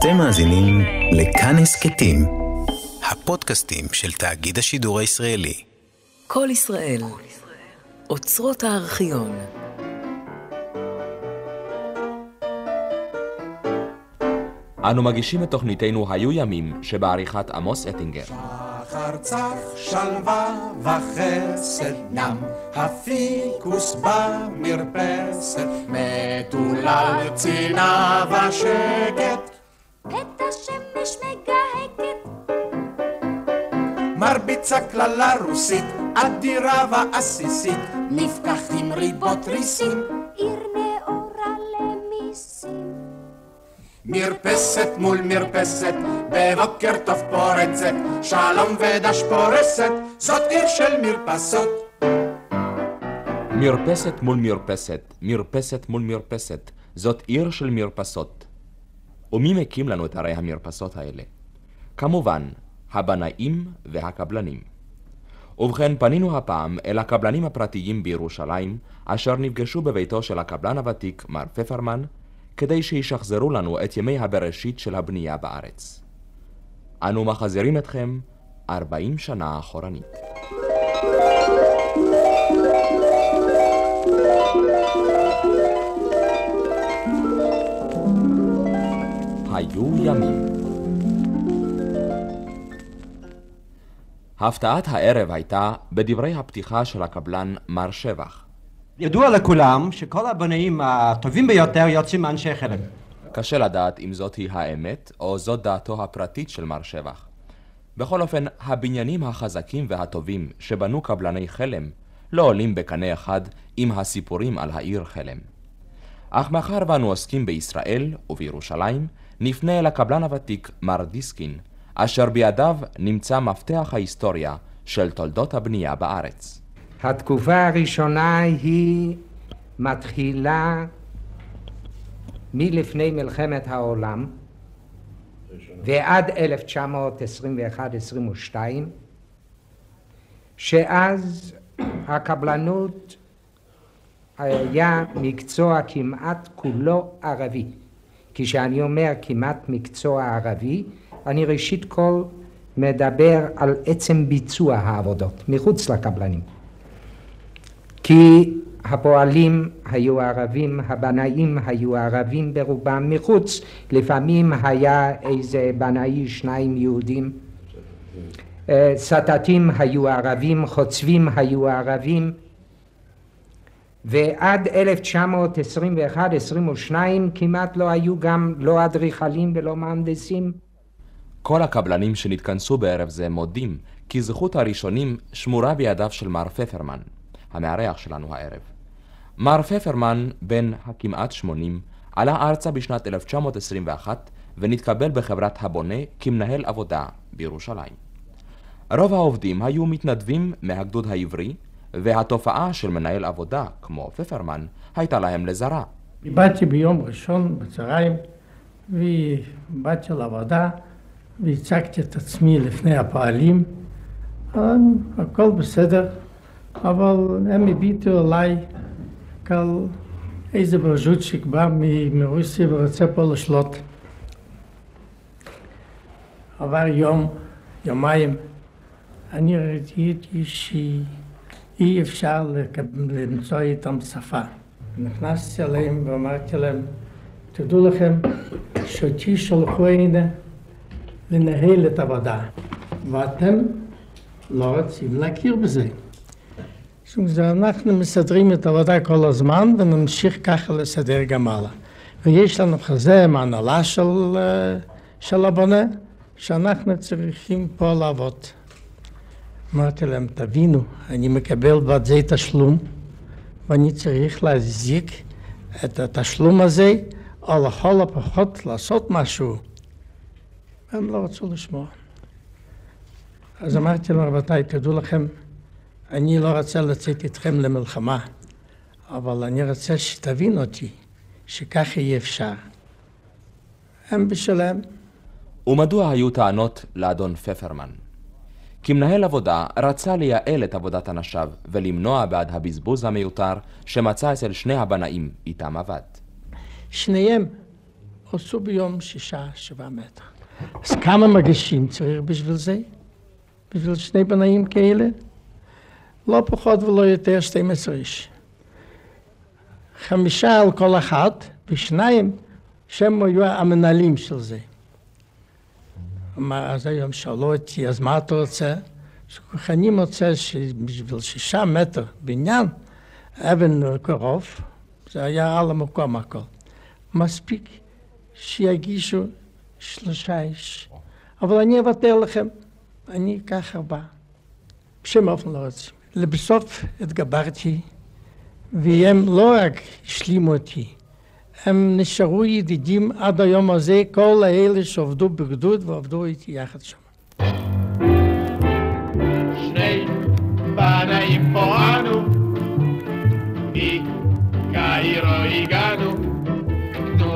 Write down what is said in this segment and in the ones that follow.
אתם מאזינים לכאן הסכתים, הפודקאסטים של תאגיד השידור הישראלי. כל ישראל, אוצרות הארכיון. אנו מגישים את תוכניתנו "היו ימים" שבעריכת עמוס אטינגר. שחר צח שלווה וחסד נם, הפיקוס במרפסת, מטולל צינה ושקט, מרביצה קללה רוסית, אדירה ועסיסית, נפקח עם ריבות ריסים, עיר נאורה למיסים. מרפסת מול מרפסת, בבוקר טוב פורצת, שלום ודש פורסת, זאת עיר של מרפסות. מרפסת מול מרפסת, מרפסת מול מרפסת, זאת עיר של מרפסות. ומי מקים לנו את ערי המרפסות האלה? כמובן, הבנאים והקבלנים. ובכן, פנינו הפעם אל הקבלנים הפרטיים בירושלים, אשר נפגשו בביתו של הקבלן הוותיק, מר פפרמן, כדי שישחזרו לנו את ימי הבראשית של הבנייה בארץ. אנו מחזירים אתכם 40 שנה אחורנית. היו ימים. הפתעת הערב הייתה בדברי הפתיחה של הקבלן מר שבח. ידוע לכולם שכל הבנאים הטובים ביותר יוצאים מאנשי חלם. קשה לדעת אם זאת היא האמת, או זאת דעתו הפרטית של מר שבח. בכל אופן, הבניינים החזקים והטובים שבנו קבלני חלם, לא עולים בקנה אחד עם הסיפורים על העיר חלם. אך מאחר ואנו עוסקים בישראל ובירושלים, נפנה אל הקבלן הוותיק, מר דיסקין, אשר בידיו נמצא מפתח ההיסטוריה של תולדות הבנייה בארץ. התקופה הראשונה היא מתחילה מלפני מלחמת העולם ועד 1921-22 שאז הקבלנות היה מקצוע כמעט כולו ערבי. כשאני אומר כמעט מקצוע ערבי, אני ראשית כל מדבר על עצם ביצוע העבודות, מחוץ לקבלנים. כי הפועלים היו ערבים, הבנאים היו ערבים ברובם, מחוץ לפעמים היה איזה בנאי שניים יהודים, אה, סטטים היו ערבים, חוצבים היו ערבים, ועד 1921-22 כמעט לא היו גם לא אדריכלים ולא מהנדסים. כל הקבלנים שנתכנסו בערב זה מודים כי זכות הראשונים שמורה בידיו של מר פפרמן, המארח שלנו הערב. מר פפרמן, בן הכמעט 80, עלה ארצה בשנת 1921 ונתקבל בחברת הבונה כמנהל עבודה בירושלים. רוב העובדים היו מתנדבים מהגדוד העברי, והתופעה של מנהל עבודה, כמו פפרמן, הייתה להם לזרה. באתי ביום ראשון בצהריים, ובאתי לעבודה, והצגתי את עצמי לפני הפועלים. הכל בסדר, אבל הם הביטו עליי כאל איזה ברז'וצ'יק בא מרוסיה ורוצה פה לשלוט. עבר יום, יומיים, אני ראיתי שאי אפשר למצוא איתם שפה. נכנסתי אליהם ואמרתי להם, תדעו לכם שאותי שלחו הנה לנהל את העבודה, ואתם לא רוצים להכיר בזה. משום זה אנחנו מסדרים את העבודה כל הזמן ונמשיך ככה לסדר גם הלאה. ויש לנו חוזה עם ההנהלה של, אה, של הבונה, שאנחנו צריכים פה לעבוד. אמרתי להם, תבינו, אני מקבל בעד זה תשלום, ואני צריך להזיק את התשלום הזה, או לכל הפחות לעשות משהו. הם לא רצו לשמוע. אז אמרתי להם, רבותיי, תדעו לכם, אני לא רוצה לצאת איתכם למלחמה, אבל אני רוצה שתבין אותי, שככה אי אפשר. הם בשלהם. ומדוע היו טענות לאדון פפרמן? כמנהל עבודה רצה לייעל את עבודת אנשיו ולמנוע בעד הבזבוז המיותר שמצא אצל שני הבנאים איתם עבד. שניהם עשו ביום שישה, שבעה מטר. אז כמה מגישים צריך בשביל זה? בשביל שני בנאים כאלה? לא פחות ולא יותר 12 איש. חמישה על כל אחת, ושניים שהם היו המנהלים של זה. אז היום שאלו אותי, אז מה אתה רוצה? אני מוצא שבשביל שישה מטר בניין, אבן קרוב, זה היה על המקום הכל. מספיק שיגישו שלושה איש. אבל אני אוותר לכם, אני אקח ארבעה. בשם אופן לא רוצים. לבסוף התגברתי, והם לא רק השלימו אותי, הם נשארו ידידים עד היום הזה, כל האלה שעבדו בגדוד ועבדו איתי יחד שם. בנאים פה אנו, מקהירו הגענו, תנו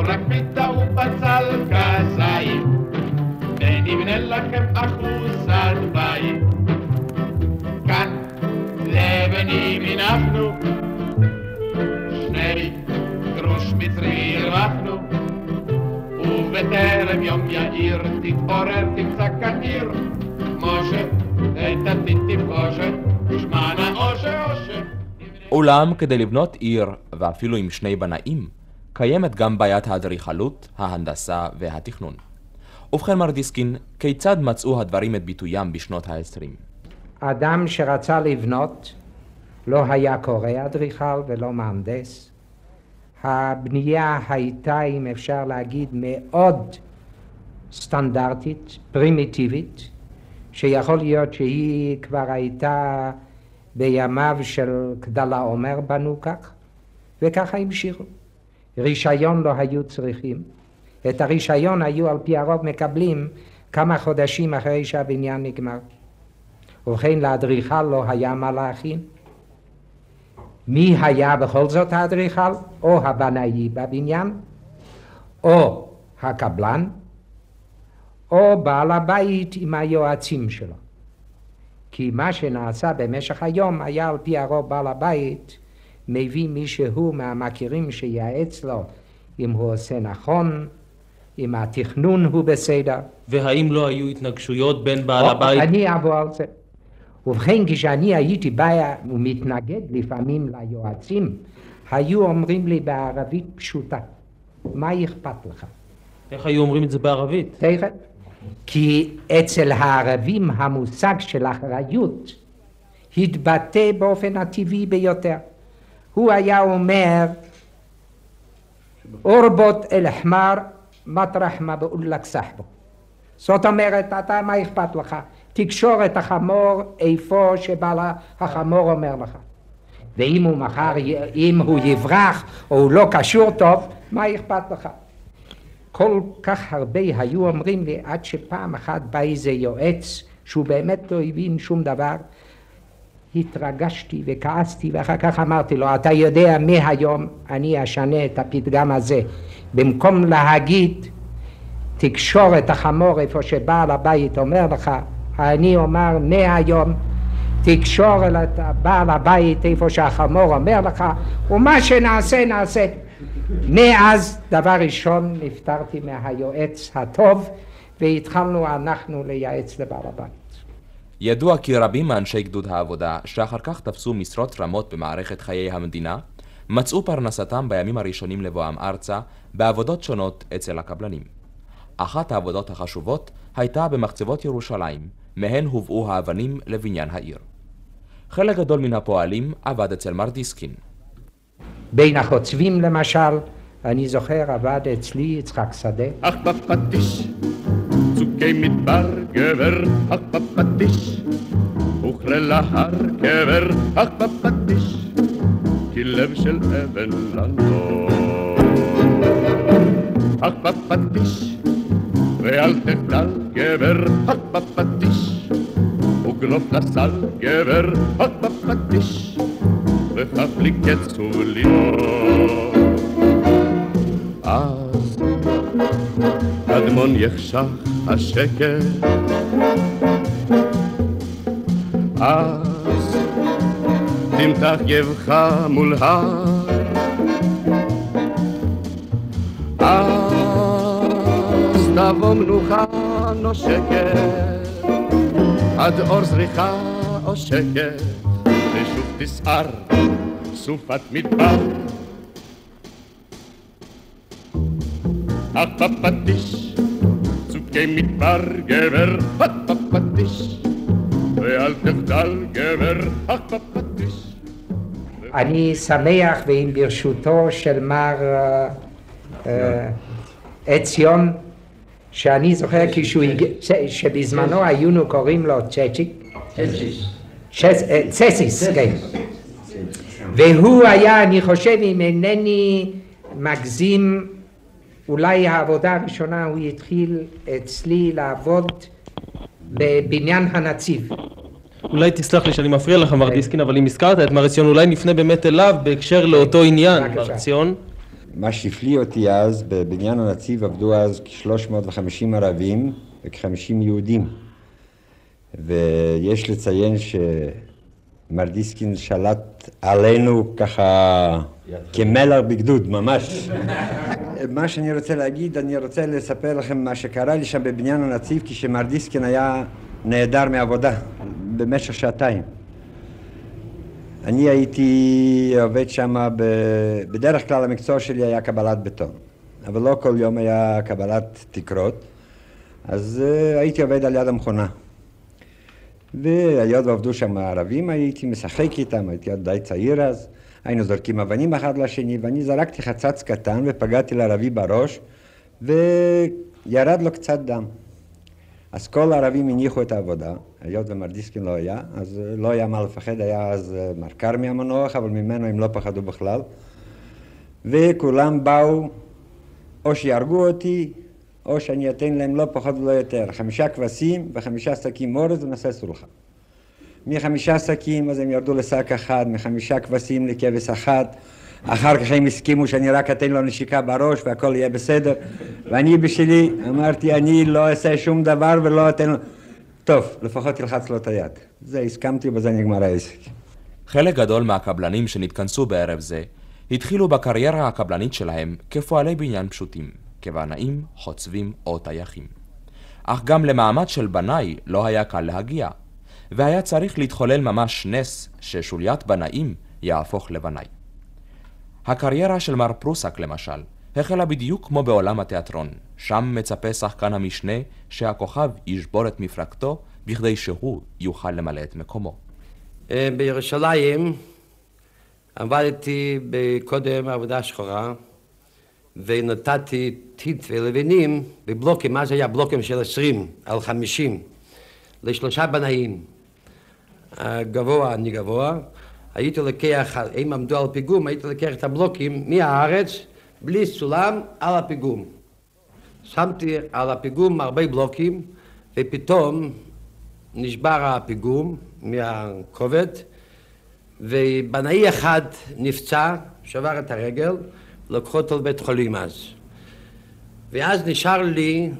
רק פיתה ובצל כזית, ונבנה לכם אחוזת בית. כאן לבנים הנחנו, שני גרוש מצרי הרווחנו, ובטרם יום יאיר תתעורר תמצא כאן עיר, משה, תתתית תפגושה, שמענה אושה אושה. אולם כדי לבנות עיר, ואפילו עם שני בנאים, קיימת גם בעיית האדריכלות, ההנדסה והתכנון. ובכן מר דיסקין, כיצד מצאו הדברים את ביטוים בשנות ה-20? אדם שרצה לבנות לא היה קורא אדריכל ולא מהנדס. הבנייה הייתה, אם אפשר להגיד, מאוד סטנדרטית, פרימיטיבית, שיכול להיות שהיא כבר הייתה בימיו של גדלה עומר בנו כך, וככה המשיכו. רישיון לא היו צריכים. את הרישיון היו על פי הרוב מקבלים כמה חודשים אחרי שהבניין נגמר. ובכן לאדריכל לא היה מה להכין. מי היה בכל זאת האדריכל? או הבנאי בבניין, או הקבלן, או בעל הבית עם היועצים שלו. כי מה שנעשה במשך היום היה על פי הרוב בעל הבית מביא מישהו מהמכירים שייעץ לו אם הוא עושה נכון, אם התכנון הוא בסדר. והאם לא היו התנגשויות בין בעל הבית? אני אבוא על זה. ובכן, כשאני הייתי בא ומתנגד לפעמים ליועצים, היו אומרים לי בערבית פשוטה, מה אכפת לך? איך היו אומרים את זה בערבית? תכף. כי אצל הערבים המושג של אחריות התבטא באופן הטבעי ביותר. הוא היה אומר, אורבוט אל חמר מטרח מה בקול לק סחבו. זאת אומרת, אתה, מה אכפת לך? תקשור את החמור איפה שבעל החמור אומר לך. ואם הוא מחר, אם הוא יברח או הוא לא קשור טוב, מה אכפת לך? כל כך הרבה היו אומרים לי עד שפעם אחת בא איזה יועץ שהוא באמת לא הבין שום דבר התרגשתי וכעסתי ואחר כך אמרתי לו אתה יודע מהיום אני אשנה את הפתגם הזה במקום להגיד תקשור את החמור איפה שבעל הבית אומר לך אני אומר מהיום תקשור את בעל הבית איפה שהחמור אומר לך ומה שנעשה נעשה מאז דבר ראשון נפטרתי מהיועץ הטוב והתחלנו אנחנו לייעץ לבעל הבית. ידוע כי רבים מאנשי גדוד העבודה, שאחר כך תפסו משרות רמות במערכת חיי המדינה, מצאו פרנסתם בימים הראשונים לבואם ארצה בעבודות שונות אצל הקבלנים. אחת העבודות החשובות הייתה במחצבות ירושלים, מהן הובאו האבנים לבניין העיר. חלק גדול מן הפועלים עבד אצל מר דיסקין. בין החוצבים למשל, אני זוכר עבד אצלי יצחק שדה. אך בפטיש, צוקי מדבר גבר, אך בפטיש, וכללה הר קבר, אך בפטיש, כי לב של אבן לנו. אך בפטיש, ואל תחדל גבר, אך בפטיש, וגלוף לסל גבר, אך בפטיש, וכך לי קץ ולינור. אז קדמון יחשך השקט, אז תמתח גבך מול הר, תבוא מנוחה נושקת, עד אור זריחה עושקת, ושוב תסער סופת מדבר. אף הפטיש, צוקי מדבר גבר, אף הפטיש, ואל תחדל גבר, אף הפטיש. אני שמח ועם ברשותו של מר אה, אה, עציון, שאני זוכר שבזמנו היינו קוראים לו צ'צ'יק, צ'ס- אה, צסיס, כן. והוא היה, אני חושב, אם אינני מגזים, אולי העבודה הראשונה, הוא התחיל אצלי לעבוד בבניין הנציב. אולי תסלח לי שאני מפריע לך מר דיסקין, אבל אם הזכרת את מר עציון, אולי נפנה באמת אליו בהקשר לאותו עניין, מר עציון. מה שהפליא אותי אז, בבניין הנציב עבדו אז כ-350 ערבים וכ-50 יהודים. ויש לציין שמר דיסקין שלט עלינו ככה כמלר בגדוד, ממש. מה שאני רוצה להגיד, אני רוצה לספר לכם מה שקרה לי שם בבניין הנציב כשמר דיסקין היה נעדר מעבודה במשך שעתיים. אני הייתי עובד שם, ב... בדרך כלל המקצוע שלי היה קבלת בטון, אבל לא כל יום היה קבלת תקרות, אז uh, הייתי עובד על יד המכונה. והיות ועבדו שם ערבים, הייתי משחק איתם, הייתי עוד די צעיר אז, היינו זורקים אבנים אחד לשני, ואני זרקתי חצץ קטן ופגעתי לערבי בראש, וירד לו קצת דם. אז כל הערבים הניחו את העבודה, היות ומר דיסקין לא היה, אז אה, לא היה מה לפחד, היה אז אה, מר כרמי המנוח, אבל ממנו הם לא פחדו בכלל. וכולם באו, או שיהרגו אותי, או שאני אתן להם לא פחות ולא יותר, חמישה כבשים וחמישה שקים אורז ונעשה סולחה. מחמישה שקים אז הם ירדו לשק אחד, מחמישה כבשים לכבש אחת, אחר כך הם הסכימו שאני רק אתן לו נשיקה בראש והכל יהיה בסדר ואני בשלי אמרתי אני לא אעשה שום דבר ולא אתן לו טוב, לפחות תלחץ לו את היד. זה הסכמתי ובזה נגמר העסק. חלק גדול מהקבלנים שנתכנסו בערב זה התחילו בקריירה הקבלנית שלהם כפועלי בניין פשוטים, כבנאים, חוצבים או טייחים. אך גם למעמד של בנאי לא היה קל להגיע, והיה צריך להתחולל ממש נס ששוליית בנאים יהפוך לבנאי. הקריירה של מר פרוסק למשל, החלה בדיוק כמו בעולם התיאטרון, שם מצפה שחקן המשנה שהכוכב ישבור את מפרקתו בכדי שהוא יוכל למלא את מקומו. אה, בירושלים עבדתי קודם עבודה שחורה ונתתי טיט ולבנים בבלוקים, אז היה בלוקים של עשרים על חמישים לשלושה בנאים. גבוה, אני גבוה, הייתי לוקח, אם עמדו על פיגום, הייתי לוקח את הבלוקים מהארץ בלי סולם על הפיגום. שמתי על הפיגום הרבה בלוקים ופתאום נשבר הפיגום מהכובד ובנאי אחד נפצע, שבר את הרגל, לקחו אותו לבית חולים אז. ואז נשאר לי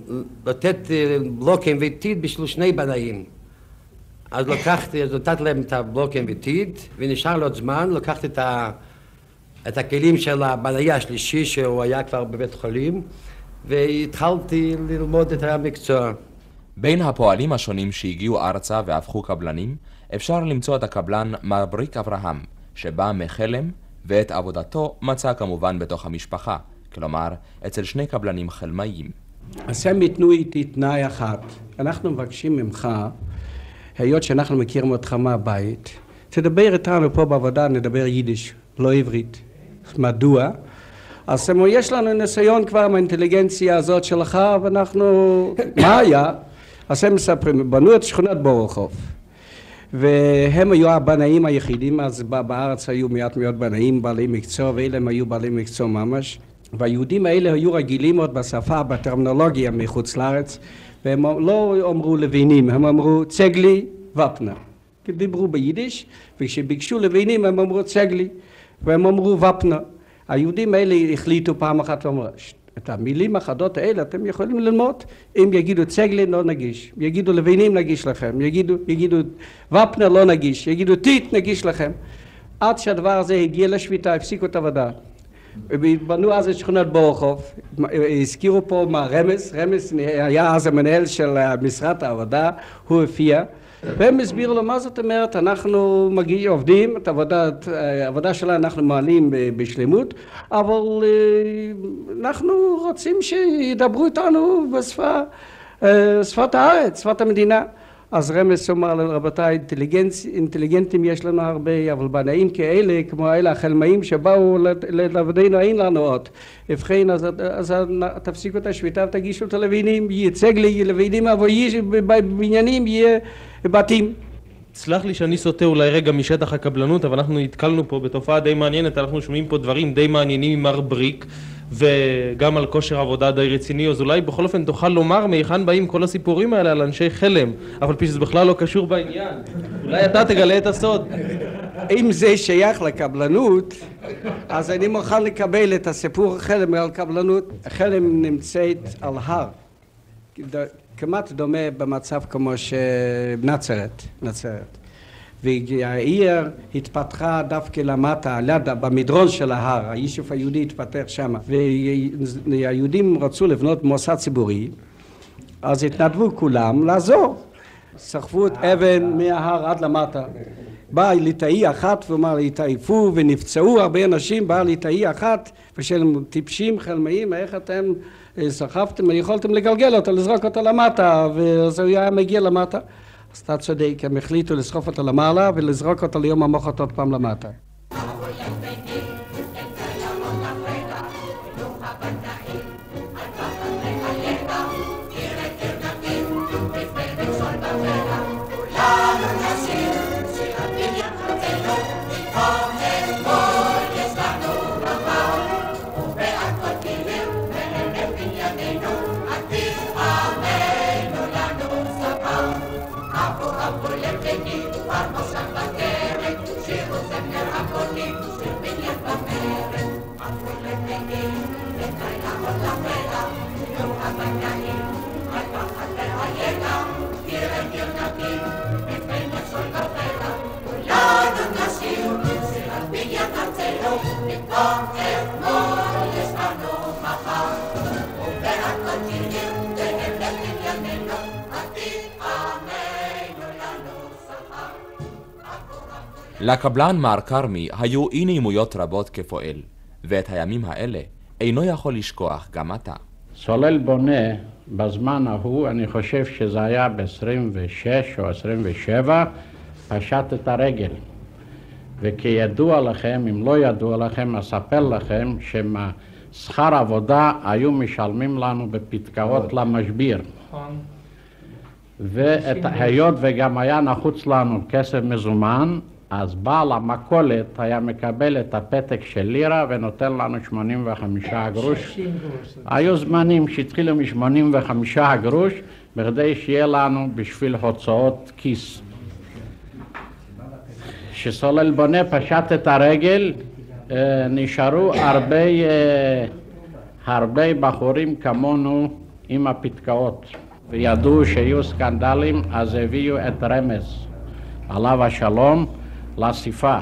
לתת בלוקים וטיד בשביל שני בנאים. אז לקחתי, אז נתתי להם את הבלוקים וטיד, ונשאר לו עוד זמן, לקחתי את, ה, את הכלים של הבנאי השלישי, שהוא היה כבר בבית חולים, והתחלתי ללמוד את המקצוע. בין הפועלים השונים שהגיעו ארצה והפכו קבלנים, אפשר למצוא את הקבלן מבריק אברהם, שבא מחלם, ואת עבודתו מצא כמובן בתוך המשפחה, כלומר, אצל שני קבלנים חלמאיים. אז הם ייתנו איתי תנאי אחד, אנחנו מבקשים ממך, היות שאנחנו מכירים אותך מהבית, תדבר איתנו פה בעבודה, נדבר יידיש, לא עברית. מדוע? אז הם יש לנו ניסיון כבר מהאינטליגנציה הזאת שלך, ואנחנו... מה היה? אז הם מספרים, בנו את שכונת בורוכוב. והם היו הבנאים היחידים, אז בארץ היו מעט מאוד בנאים בעלי מקצוע, ואלה הם היו בעלי מקצוע ממש. והיהודים האלה היו רגילים עוד בשפה, בטרמינולוגיה מחוץ לארץ, והם לא אמרו לבינים, הם אמרו צגלי ופנה. דיברו ביידיש, וכשביקשו לבינים הם אמרו צגלי, והם אמרו ופנה. היהודים האלה החליטו פעם אחת ואמרו, את המילים החדות האלה אתם יכולים ללמוד, אם יגידו צגלי לא נגיש, יגידו לבינים נגיש לכם, יגידו, יגידו ופנה לא נגיש, יגידו טיט נגיש לכם. עד שהדבר הזה הגיע לשביתה, הפסיקו את העבודה. בנו אז את שכונת בורחוב, הזכירו פה מה רמז, רמז היה אז המנהל של משרד העבודה, הוא הופיע והם הסבירו לו מה זאת אומרת? אנחנו מגיעים עובדים את עבודת, העבודה שלנו אנחנו מעלים בשלמות אבל אה, אנחנו רוצים שידברו איתנו בשפה, אה, שפת הארץ, שפת המדינה. אז רמז אמר לנו רבותיי אינטליגנטים יש לנו הרבה אבל בנאים כאלה כמו אלה החלמאים שבאו לעבודנו אין לנו עוד. ובכן אז, אז תפסיקו את השביתה ותגישו את הלווינים ייצג לי לווינים אבל בבניינים יהיה בתים סלח לי שאני סוטה אולי רגע משטח הקבלנות אבל אנחנו נתקלנו פה בתופעה די מעניינת אנחנו שומעים פה דברים די מעניינים עם מר בריק וגם על כושר עבודה די רציני אז אולי בכל אופן תוכל לומר מהיכן באים כל הסיפורים האלה על אנשי חלם אבל פי שזה בכלל לא קשור בעניין. אולי אתה תגלה את הסוד. אם זה שייך לקבלנות אז אני מוכן לקבל את הסיפור חלם על קבלנות חלם נמצאת על הר כמעט דומה במצב כמו שנצרת, נצרת. והעיר התפתחה דווקא למטה, ליד, במדרון של ההר, היישוב היהודי התפתח שם, והיהודים רצו לבנות מוסד ציבורי, אז התנדבו כולם לעזור. סחבו את אבן מההר עד למטה. באה ליטאי אחת ואמר התעייפו ונפצעו הרבה אנשים, באה ליטאי אחת ושל טיפשים חלמאים איך אתם סחבתם, יכולתם לגלגל אותו, לזרוק אותו למטה, ואז הוא היה מגיע למטה. אז אתה צודק, הם החליטו לסחוף אותו למעלה ולזרוק אותו ליום המוחת עוד פעם למטה. לקבלן מר כרמי היו אי נעימויות רבות כפועל, ואת הימים האלה אינו יכול לשכוח גם אתה. סולל בונה בזמן ההוא, אני חושב שזה היה ב-26 או 27, פשט את הרגל. וכידוע לכם, אם לא ידוע לכם, אספר לכם ששכר עבודה היו משלמים לנו בפתקאות למשביר. נכון. והיות וגם היה נחוץ לנו כסף מזומן, אז בעל המכולת היה מקבל את הפתק של לירה ונותן לנו 85 גרוש. היו זמנים שהתחילו מ-85 גרוש בכדי שיהיה לנו בשביל הוצאות כיס. כשסולל בונה פשט את הרגל אה, נשארו הרבה, אה, הרבה בחורים כמונו עם הפתקאות וידעו שיהיו סקנדלים אז הביאו את רמז עליו השלום לאסיפה.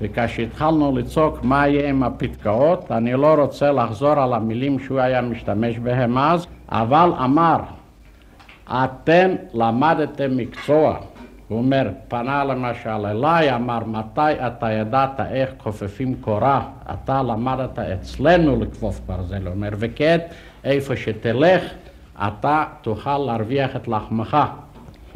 וכשהתחלנו לצעוק מה יהיה עם הפתקאות, אני לא רוצה לחזור על המילים שהוא היה משתמש בהם אז, אבל אמר, אתם למדתם מקצוע. הוא אומר, פנה למשל אליי, אמר, מתי אתה ידעת איך כופפים קורה? אתה למדת אצלנו לכפוף ברזל. הוא אומר, וכן, איפה שתלך, אתה תוכל להרוויח את לחמך.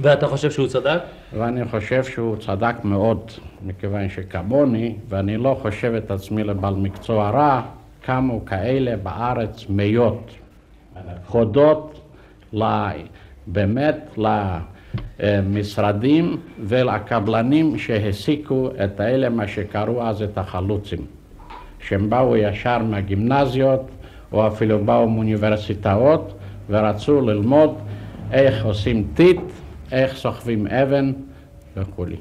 ואתה חושב שהוא צדק? ואני חושב שהוא צדק מאוד, מכיוון שכמוני, ואני לא חושב את עצמי לבעל מקצוע רע, קמו כאלה בארץ מיות, הודות באמת למשרדים ולקבלנים שהעסיקו את האלה, מה שקראו אז את החלוצים, שהם באו ישר מהגימנזיות, או אפילו באו מאוניברסיטאות, ורצו ללמוד איך עושים טיט, איך סוחבים אבן וכולי.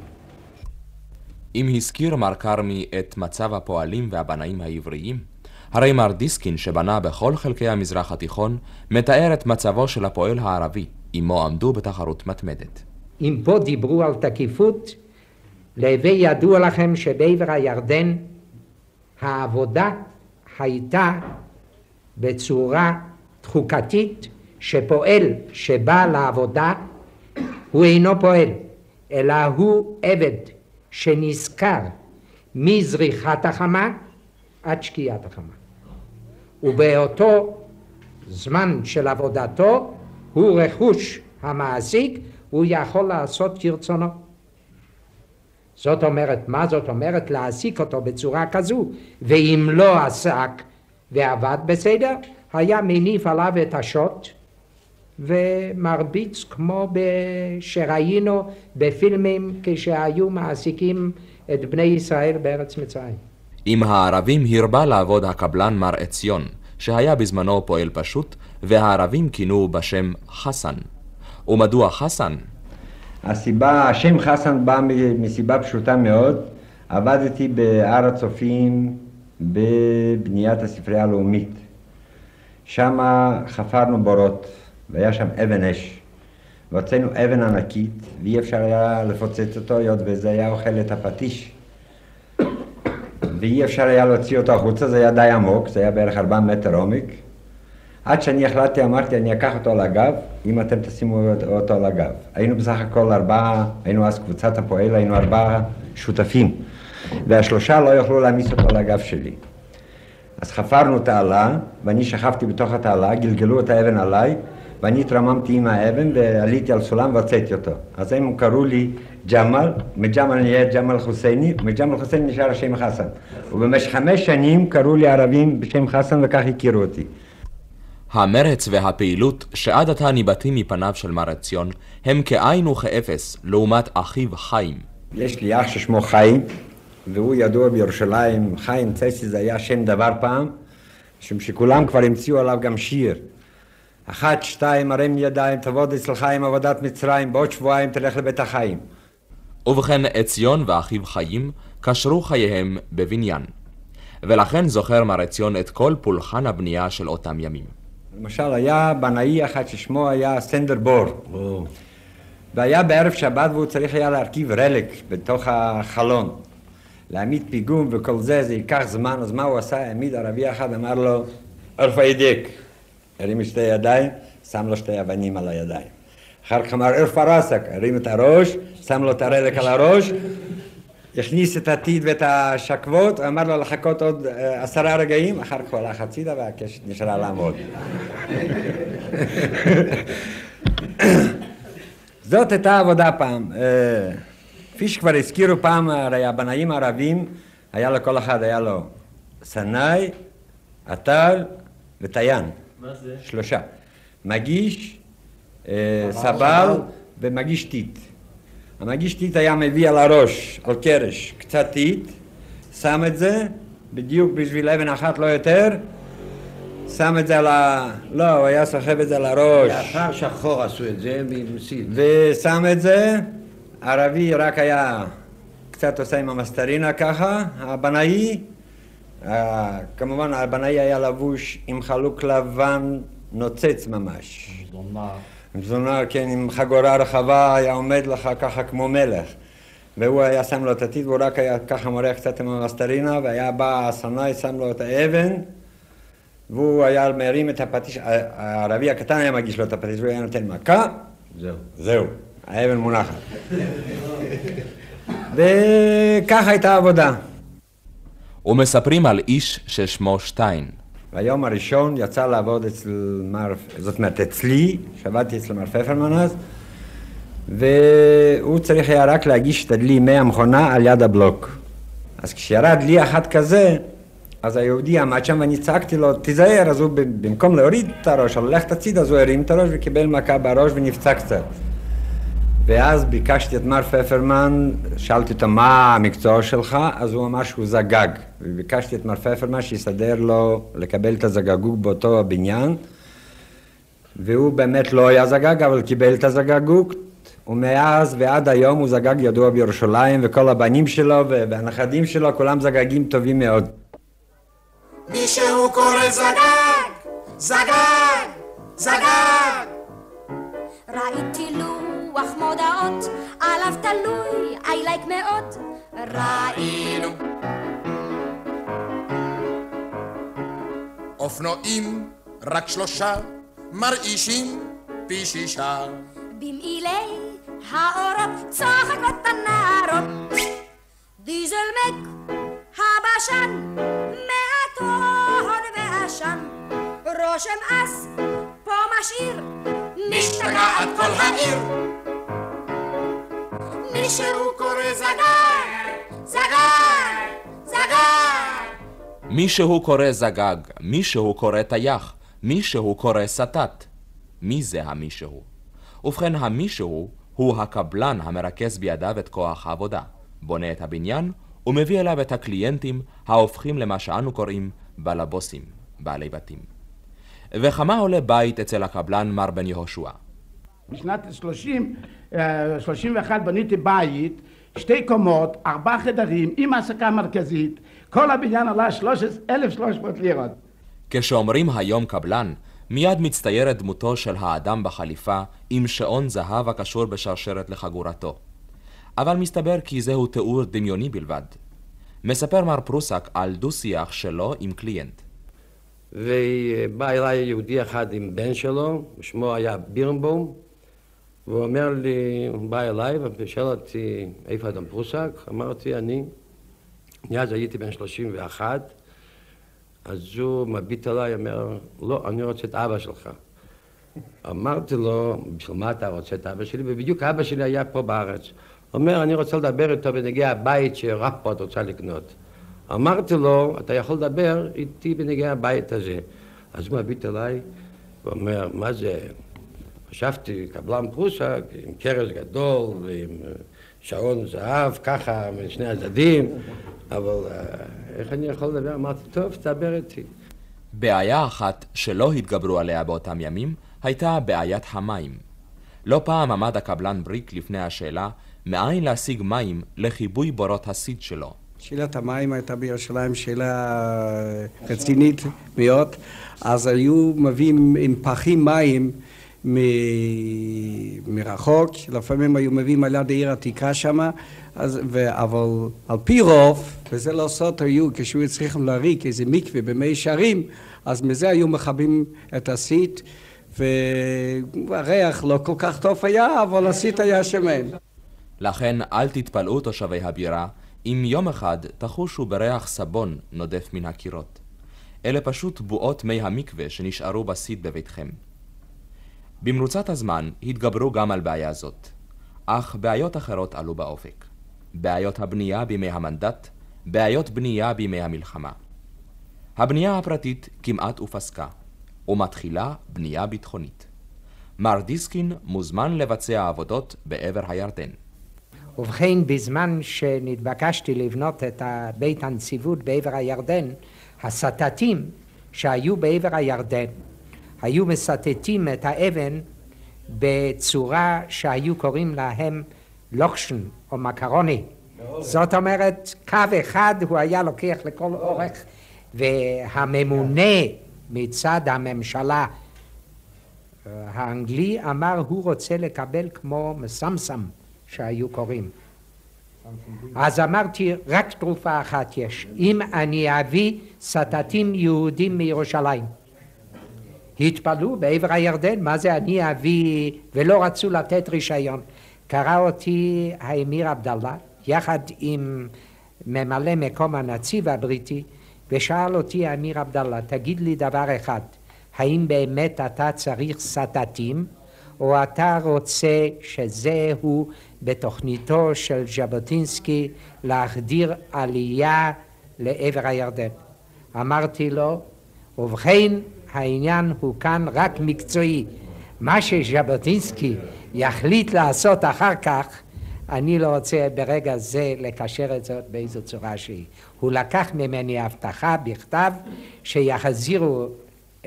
אם הזכיר מר כרמי את מצב הפועלים והבנאים העבריים, הרי מר דיסקין שבנה בכל חלקי המזרח התיכון, מתאר את מצבו של הפועל הערבי, עמו עמדו בתחרות מתמדת. אם פה דיברו על תקיפות, להווי ידוע לכם שבעבר הירדן העבודה הייתה בצורה חוקתית שפועל שבא לעבודה הוא אינו פועל, אלא הוא עבד שנזכר מזריחת החמה עד שקיעת החמה. ובאותו זמן של עבודתו הוא רכוש המעסיק, הוא יכול לעשות כרצונו. זאת אומרת, מה זאת אומרת? להעסיק אותו בצורה כזו, ואם לא עסק ועבד בסדר, היה מניף עליו את השוט ומרביץ כמו שראינו בפילמים כשהיו מעסיקים את בני ישראל בארץ מצרים. עם הערבים הרבה לעבוד הקבלן מר עציון, שהיה בזמנו פועל פשוט, והערבים כינו בשם חסן. ומדוע חסן? הסיבה, השם חסן בא מסיבה פשוטה מאוד. עבדתי בהר הצופים בבניית הספרייה הלאומית. שם חפרנו בורות, והיה שם אבן אש. והוצאנו אבן ענקית, ואי אפשר היה לפוצץ אותו, היות וזה היה אוכל את הפטיש. ואי אפשר היה להוציא אותו החוצה, זה היה די עמוק, זה היה בערך ארבעה מטר עומק. עד שאני החלטתי, אמרתי, אני אקח אותו על הגב, אם אתם תשימו אותו על הגב. היינו בסך הכל ארבעה, היינו אז קבוצת הפועל, היינו ארבעה שותפים. והשלושה לא יוכלו להעמיס אותו על הגב שלי. אז חפרנו תעלה, ואני שכבתי בתוך התעלה, גלגלו את האבן עליי, ואני התרממתי עם האבן ועליתי על סולם והוצאתי אותו. אז הם קראו לי ג'מאל, מג'מאל נהיה ג'מאל חוסייני, מג'מאל חוסייני נשאר השם חסן. ובמשך חמש שנים קראו לי ערבים בשם חסן וכך הכירו אותי. המרץ והפעילות שעד עתה ניבטים מפניו של מר עציון הם כאין וכאפס לעומת אחיו חיים. יש לי אח ששמו חיים, והוא ידוע בירושלים, חיים צסי זה היה שם דבר פעם, משום שכולם כבר המציאו עליו גם שיר. אחת, שתיים, הרם ידיים, תעבוד אצלך עם עבודת מצרים, בעוד שבועיים תלך לבית החיים. ובכן, עציון ואחיו חיים קשרו חייהם בבניין. ולכן זוכר מר עציון את כל פולחן הבנייה של אותם ימים. למשל, היה בנאי אחד ששמו היה סנדר בור. והיה בערב שבת והוא צריך היה להרכיב רלק בתוך החלון. להעמיד פיגום וכל זה, זה ייקח זמן, אז מה הוא עשה? העמיד ערבי אחד, אמר לו, ערפה ידיק. הרים שתי ידיים, שם לו שתי אבנים על הידיים. אחר כך אמר, ערפה רסק, הרים את הראש, שם לו את הרלק על הראש, הכניס את הטיד ואת השקבות, אמר לו לחכות עוד עשרה רגעים, אחר כך הלך הצידה והקשת נשארה לעמוד. זאת הייתה עבודה פעם. כפי שכבר הזכירו פעם, הרי הבנאים הערבים, היה לכל אחד, היה לו סנאי, עטל וטיין. מה זה? שלושה. מגיש, סבל ומגיש טיט. המגיש טיט היה מביא על הראש, על קרש, קצת טיט, שם את זה, בדיוק בשביל אבן אחת לא יותר, שם את זה על ה... לא, הוא היה סוחב את זה על הראש. לאחר שחור עשו את זה ממסיד. ושם את זה, ערבי רק היה קצת עושה עם המסטרינה ככה, הבנאי, כמובן הבנאי היה לבוש עם חלוק לבן נוצץ ממש. עם זונה, כן, עם חגורה רחבה, היה עומד לך ככה כמו מלך. והוא היה שם לו את הטיט, והוא רק היה ככה מורח קצת עם המסטרינה, והיה בא הסנאי, שם לו את האבן, והוא היה מרים את הפטיש, הערבי הקטן היה מגיש לו את הפטיש, והוא היה נותן מכה, זהו. זהו, האבן מונחת. וככה הייתה העבודה. ומספרים על איש ששמו שטיין. ביום הראשון יצא לעבוד אצל מר, זאת אומרת אצלי, שעבדתי אצל מר פפרמן אז, והוא צריך היה רק להגיש את הדלי מהמכונה על יד הבלוק. אז כשירד לי אחד כזה, אז היהודי עמד שם ואני צעקתי לו, תיזהר, אז הוא במקום להוריד את הראש, או ללכת הצידה, אז הוא הרים את הראש וקיבל מכה בראש ונפצע קצת. ואז ביקשתי את מר פפרמן, שאלתי אותו מה המקצוע שלך, אז הוא אמר שהוא זגג. וביקשתי את מר פפרמן שיסדר לו לקבל את הזגגוג באותו הבניין, והוא באמת לא היה זגג, אבל קיבל את הזגגוג, ומאז ועד היום הוא זגג ידוע בירושלים, וכל הבנים שלו והנכדים שלו, כולם זגגים טובים מאוד. מישהו קורא זגג, זגג, זגג. ראיתי לוח מודעות, עליו תלוי I like מאוד. ראינו. אופנועים רק שלושה, מרעישים פי שישה. במעילי האורות צוחקות הנערות, דיזלמק הבשן, מעט הון ועשן, רושם אס פה משאיר, משתגעת כל העיר. מישהו קורא זגר, זגר, זגר. מישהו קורא זגג, מישהו קורא טייח, מישהו קורא סטת. מי זה המישהו? ובכן, המישהו הוא הקבלן המרכז בידיו את כוח העבודה, בונה את הבניין ומביא אליו את הקליינטים ההופכים למה שאנו קוראים בלבוסים, בעלי בתים. וכמה עולה בית אצל הקבלן מר בן יהושע? בשנת 30, 31 בניתי בית, שתי קומות, ארבעה חדרים, עם העסקה מרכזית, כל הבניין עלה 1,300 לירות. כשאומרים היום קבלן, מיד מצטיירת דמותו של האדם בחליפה עם שעון זהב הקשור בשרשרת לחגורתו. אבל מסתבר כי זהו תיאור דמיוני בלבד. מספר מר פרוסק על דו-שיח שלו עם קליינט. ובא אליי יהודי אחד עם בן שלו, שמו היה בירנבום, והוא אומר לי, הוא בא אליי ושואל אותי, איפה אדם פרוסק? אמרתי, אני. אני אז הייתי בן 31, אז הוא מביט עליי, אומר, לא, אני רוצה את אבא שלך. אמרתי לו, בשביל מה אתה רוצה את אבא שלי? ובדיוק אבא שלי היה פה בארץ. הוא אומר, אני רוצה לדבר איתו בנגיע הבית שרפפורט רוצה לקנות. אמרתי לו, אתה יכול לדבר איתי בנגיע הבית הזה. אז הוא מביט אליי, ואומר, מה זה? חשבתי, קבלן פרוסק, עם קרס גדול, ועם שעון זהב, ככה, משני הצדדים, אבל אה, איך אני יכול לדבר? אמרתי, טוב, תדבר איתי. בעיה אחת שלא התגברו עליה באותם ימים, הייתה בעיית המים. לא פעם עמד הקבלן בריק לפני השאלה מאין להשיג מים לכיבוי בורות הסיד שלו. שאלת המים הייתה בירושלים שאלה רצינית מאוד, אז היו מביאים עם פחים מים מ... מרחוק, לפעמים היו מביאים על יד העיר העתיקה שמה, אז, ו... אבל על פי רוב, וזה לא סוד היו, כשהיו צריכים להריק איזה מקווה במי שערים, אז מזה היו מכבים את הסיט, והריח לא כל כך טוב היה, אבל הסיט היה שמן. לכן אל תתפלאו תושבי הבירה אם יום אחד תחושו בריח סבון נודף מן הקירות. אלה פשוט בועות מי המקווה שנשארו בסיד בביתכם. במרוצת הזמן התגברו גם על בעיה זאת, אך בעיות אחרות עלו באופק. בעיות הבנייה בימי המנדט, בעיות בנייה בימי המלחמה. הבנייה הפרטית כמעט ופסקה, ומתחילה בנייה ביטחונית. מר דיסקין מוזמן לבצע עבודות בעבר הירדן. ובכן, בזמן שנתבקשתי לבנות את בית הנציבות בעבר הירדן, הסטטים שהיו בעבר הירדן היו מסטטים את האבן בצורה שהיו קוראים להם לוקשן או מקרוני. זאת אומרת, קו אחד הוא היה לוקח לכל אורך, והממונה מצד הממשלה האנגלי אמר הוא רוצה לקבל כמו מסמסם שהיו קוראים. אז אמרתי, רק תרופה אחת יש, אם אני אביא סטטים יהודים מירושלים. התפלאו בעבר הירדן, מה זה אני אביא, ולא רצו לתת רישיון. קרא אותי האמיר עבדאללה, יחד עם ממלא מקום הנציב הבריטי, ושאל אותי האמיר עבדאללה, תגיד לי דבר אחד, האם באמת אתה צריך סטטים, או אתה רוצה שזהו בתוכניתו של ז'בוטינסקי להחדיר עלייה לעבר הירדן? אמרתי לו, ובכן העניין הוא כאן רק מקצועי. מה שז'בוטינסקי יחליט לעשות אחר כך, אני לא רוצה ברגע זה לקשר את זאת באיזו צורה שהיא. הוא לקח ממני הבטחה בכתב שיחזירו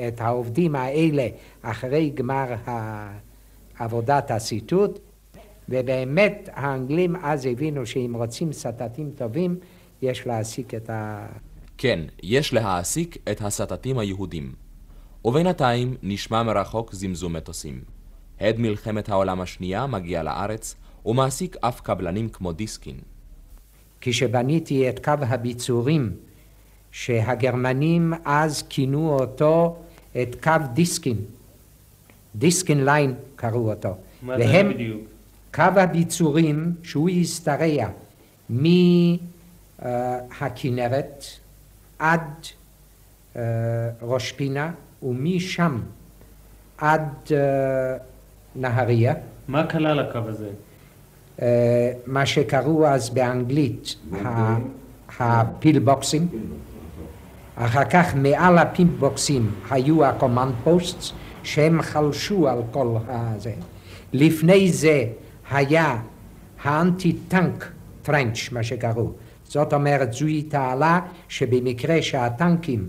את העובדים האלה אחרי גמר עבודת הסיטוט, ובאמת האנגלים אז הבינו שאם רוצים סטטים טובים, יש להעסיק את ה... כן, יש להעסיק את הסטטים היהודים. ובינתיים נשמע מרחוק זמזום מטוסים. הד מלחמת העולם השנייה מגיע לארץ ומעסיק אף קבלנים כמו דיסקין. כשבניתי את קו הביצורים שהגרמנים אז כינו אותו את קו דיסקין, דיסקין line קראו אותו. מה זה היה בדיוק? קו הביצורים שהוא השתרע מהכנרת עד אה, ראש פינה ומשם עד אה, נהריה. מה כלל הקו הזה? אה, מה שקראו אז באנגלית הפילבוקסים. אחר כך מעל הפילבוקסים היו הקומנד פוסט שהם חלשו על כל הזה. לפני זה היה האנטי טנק טרנץ' מה שקראו. זאת אומרת זוהי תעלה שבמקרה שהטנקים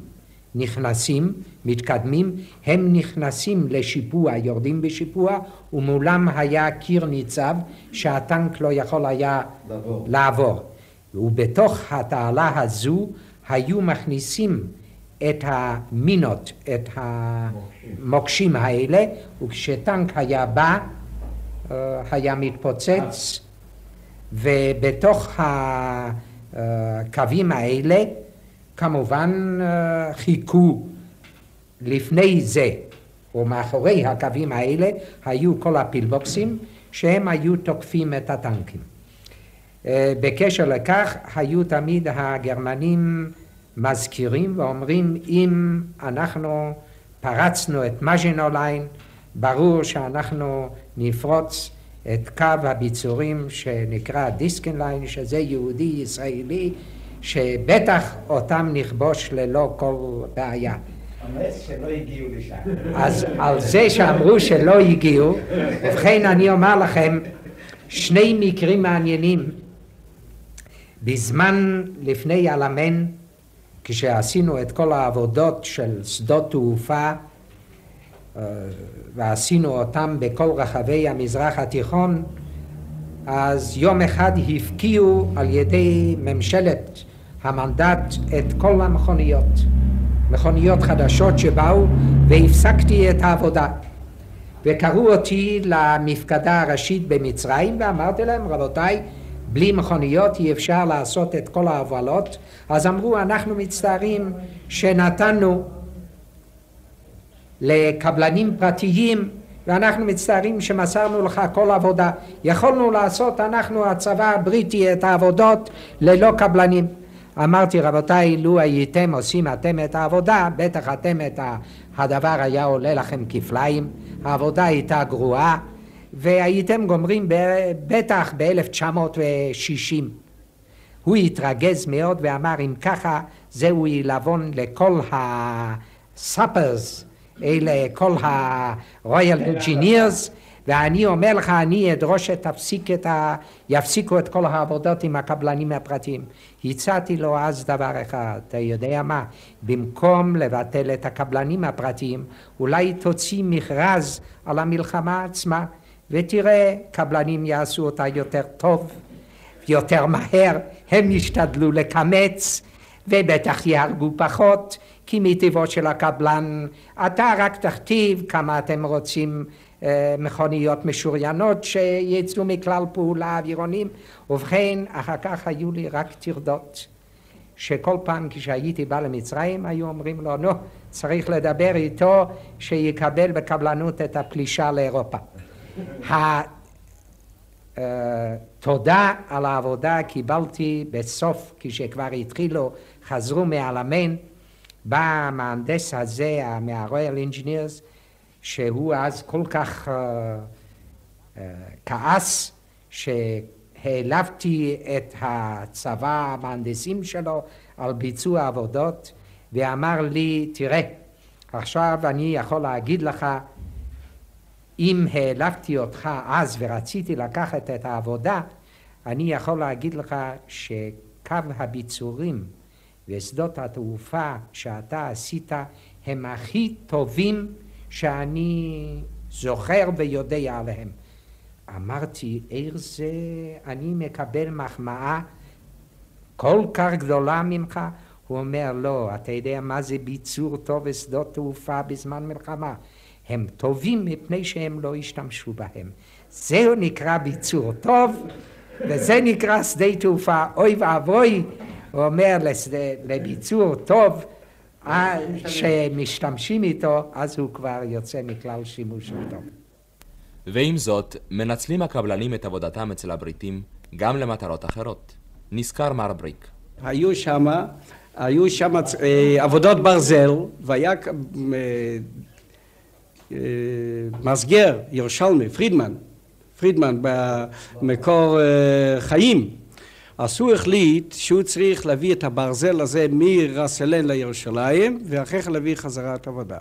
נכנסים, מתקדמים, הם נכנסים לשיפוע, יורדים בשיפוע, ומולם היה קיר ניצב שהטנק לא יכול היה לעבור. לעבור. ובתוך התעלה הזו היו מכניסים את המינות, את המוקשים האלה, וכשטנק היה בא, אה, היה מתפוצץ, ובתוך הקווים האלה כמובן אה, חיכו לפני זה, או מאחורי הקווים האלה, היו כל הפילבוקסים שהם היו תוקפים את הטנקים. אה, בקשר לכך היו תמיד הגרמנים מזכירים ואומרים אם אנחנו פרצנו את Maginot Line ברור שאנחנו נפרוץ את קו הביצורים שנקרא דיסקין line שזה יהודי ישראלי שבטח אותם נכבוש ללא כל בעיה. הנס שלא הגיעו לשם. אז על זה שאמרו שלא הגיעו, ובכן אני אומר לכם שני מקרים מעניינים. בזמן לפני אלמן, כשעשינו את כל העבודות של שדות תעופה, אה, ועשינו אותם בכל רחבי המזרח התיכון, אז יום אחד הפקיעו על ידי ממשלת המנדט את כל המכוניות, מכוניות חדשות שבאו, והפסקתי את העבודה. וקראו אותי למפקדה הראשית במצרים, ואמרתי להם, רבותיי, בלי מכוניות אי אפשר לעשות את כל ההובלות, אז אמרו, אנחנו מצטערים שנתנו לקבלנים פרטיים ואנחנו מצטערים שמסרנו לך כל עבודה. יכולנו לעשות אנחנו הצבא הבריטי את העבודות ללא קבלנים. אמרתי רבותיי לו הייתם עושים אתם את העבודה בטח אתם את הדבר היה עולה לכם כפליים העבודה הייתה גרועה והייתם גומרים בטח ב-1960 הוא התרגז מאוד ואמר אם ככה זהו עילבון לכל הסאפרס אלה כל ה-Royal Engineers ואני אומר לך, אני אדרוש שתפסיק את ה... יפסיקו את כל העבודות עם הקבלנים הפרטיים. הצעתי לו אז דבר אחד, אתה יודע מה? במקום לבטל את הקבלנים הפרטיים, אולי תוציא מכרז על המלחמה עצמה, ותראה, קבלנים יעשו אותה יותר טוב, יותר מהר, הם ישתדלו לקמץ, ובטח יהרגו פחות, כי מטבעו של הקבלן, אתה רק תכתיב כמה אתם רוצים אה, מכוניות משוריינות שיצאו מכלל פעולה אווירונים, ובכן אחר כך היו לי רק טרדות, שכל פעם כשהייתי בא למצרים היו אומרים לו, נו, צריך לדבר איתו שיקבל בקבלנות את הפלישה לאירופה. התודה על העבודה קיבלתי בסוף, כשכבר התחילו, חזרו מאלמן, בא המהנדס הזה מה-Royal Engineers שהוא אז כל כך uh, uh, כעס שהעלבתי את הצבא המהנדסים שלו על ביצוע עבודות ואמר לי תראה עכשיו אני יכול להגיד לך אם העלבתי אותך אז ורציתי לקחת את העבודה אני יכול להגיד לך שקו הביצורים ושדות התעופה שאתה עשית הם הכי טובים שאני זוכר ויודע עליהם. אמרתי, איזה אני מקבל מחמאה כל כך גדולה ממך? הוא אומר, לא, אתה יודע מה זה ביצור טוב ושדות תעופה בזמן מלחמה? הם טובים מפני שהם לא השתמשו בהם. זהו נקרא ביצור טוב, וזה נקרא שדה תעופה. אוי ואבוי, הוא אומר לס- לביצור טוב, אה, שמשתמשים איתו, אז הוא כבר יוצא מכלל שימוש טוב. ועם זאת, מנצלים הקבלנים את עבודתם אצל הבריטים גם למטרות אחרות. נזכר מר בריק. היו שם, היו שם אה, עבודות ברזל, והיה מסגר ירושלמי, פרידמן, פרידמן במקור אה, חיים. אז הוא החליט שהוא צריך להביא את הברזל הזה מרסלן לירושלים, ואחרי כן להביא חזרה את העבודה.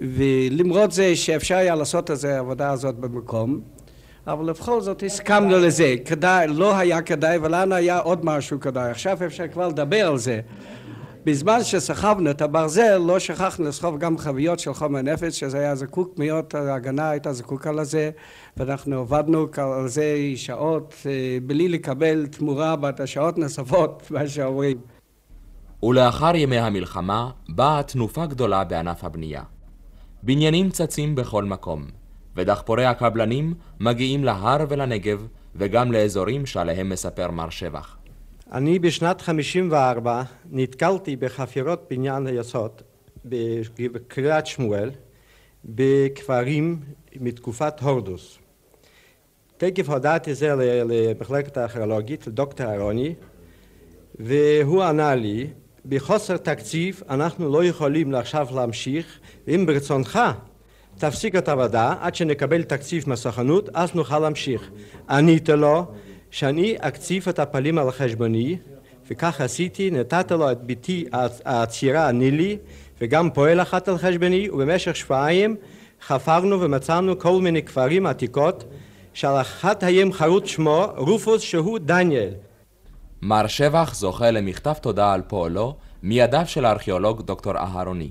ולמרות זה שאפשר היה לעשות את העבודה הזאת במקום, אבל בכל זאת הסכמנו לזה, כדאי, לא היה כדאי, ולנו היה עוד משהו כדאי. עכשיו אפשר כבר לדבר על זה. בזמן שסחבנו את הברזל, לא שכחנו לסחוב גם חביות של חומר נפץ, שזה היה זקוק מאוד, ההגנה הייתה זקוקה לזה, ואנחנו עבדנו על זה שעות אה, בלי לקבל תמורה בת השעות נוספות, מה שאומרים. ולאחר ימי המלחמה באה תנופה גדולה בענף הבנייה. בניינים צצים בכל מקום, ודחפורי הקבלנים מגיעים להר ולנגב, וגם לאזורים שעליהם מספר מר שבח. אני בשנת 54 נתקלתי בחפירות בניין היסוד בקריית שמואל בכפרים מתקופת הורדוס. תקף הודעתי זה למחלקת הארכיאולוגית, לדוקטור אהרוני, והוא ענה לי, בחוסר תקציב אנחנו לא יכולים עכשיו להמשיך, ואם ברצונך תפסיק את העבודה עד שנקבל תקציב מהסוכנות, אז נוכל להמשיך. עניתי לו שאני אקציב את הפלים על חשבוני, וכך עשיתי, נתתי לו את בתי הצעירה נילי, וגם פועל אחת על חשבוני, ובמשך שבועיים חפרנו ומצאנו כל מיני כפרים עתיקות, שעל אחת הים חרוט שמו רופוס שהוא דניאל. מר שבח זוכה למכתב תודה על פועלו מידיו של הארכיאולוג דוקטור אהרוני.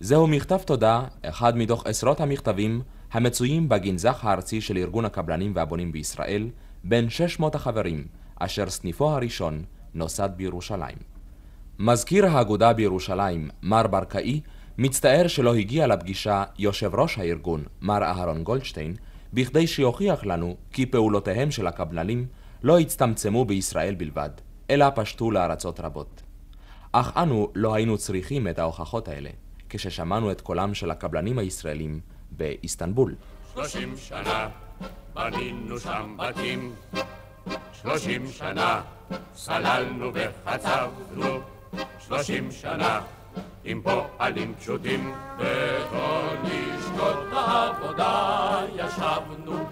זהו מכתב תודה, אחד מתוך עשרות המכתבים המצויים בגנזך הארצי של ארגון הקבלנים והבונים בישראל, בין 600 החברים, אשר סניפו הראשון נוסד בירושלים. מזכיר האגודה בירושלים, מר ברקאי, מצטער שלא הגיע לפגישה יושב ראש הארגון, מר אהרון גולדשטיין, בכדי שיוכיח לנו כי פעולותיהם של הקבלנים לא הצטמצמו בישראל בלבד, אלא פשטו לארצות רבות. אך אנו לא היינו צריכים את ההוכחות האלה, כששמענו את קולם של הקבלנים הישראלים באיסטנבול. שלושים שנה בנינו שם בתים, שלושים שנה סללנו וחצבנו, שלושים שנה עם פועלים פשוטים, וכל לשקוט העבודה ישבנו.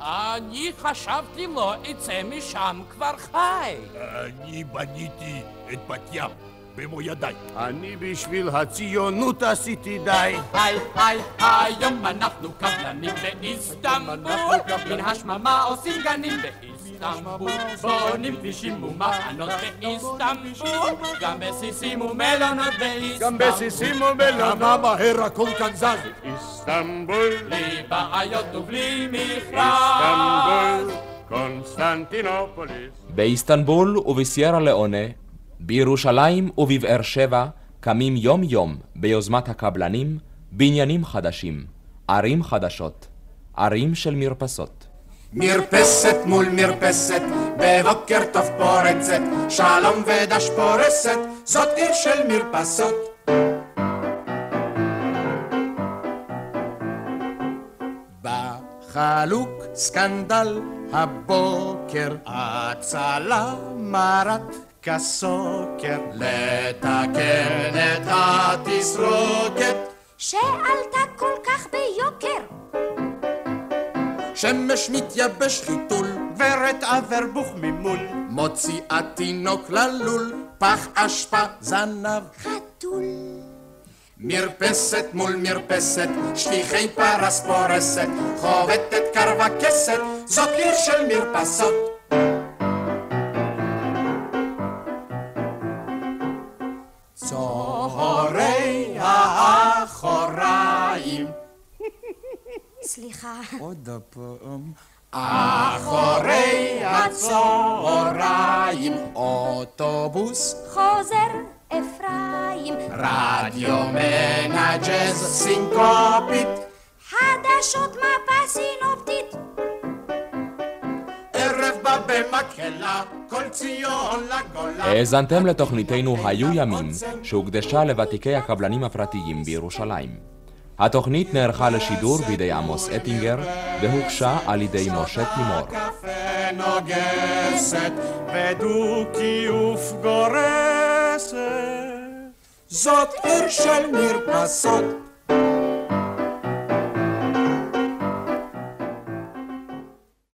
אני חשבתי לא אצא משם כבר חי. אני בניתי את בת ים במו ידיי. אני בשביל הציונות עשיתי די. היי היי היום אנחנו קבלנים באיסטנבול מן השממה עושים גנים באיסטנבול בונים כבישים ומחנות באיסטנבול גם בסיסים ומלונות באיסטנבול גם בסיסים ומלונות. כמה מהר הכל כאן זז. איסטנבול. בלי בעיות ובלי מכרז. איסטנבול. קונסטנטינופוליס. באיסטנבול ובסיירה לאונה, בירושלים ובבאר שבע קמים יום יום ביוזמת הקבלנים בניינים חדשים, ערים חדשות, ערים של מרפסות. מרפסת מול מרפסת, בבוקר טוב פורצת, שלום ודש פורסת, זאת עיר של מרפסות. בחלוק סקנדל הבוקר, הצלה מרת כסוקר, לתקן את התסרוקת, שעלתה כל כך ביוקר. שמש מתייבש חיתול, ורת עבר בוך ממול, מוציאה תינוק ללול, פח אשפה זנב, חתול. מרפסת מול מרפסת, שליחי פרס פורסת, חובטת קרווקסת, זאת עיר של מרפסות. סליחה. עוד הפעם. אחורי הצהריים, אוטובוס, חוזר אפרים. רדיו מנג'ז סינקופית, חדשות מפה סינופטית. ערב בא במקהלה, כל ציון לגולה. האזנתם לתוכניתנו "היו ימים", שהוקדשה לוותיקי הקבלנים הפרטיים בירושלים. התוכנית נערכה לשידור בידי עמוס אטינגר, והוגשה על ידי משה תימור. זאת עיר של מרפסות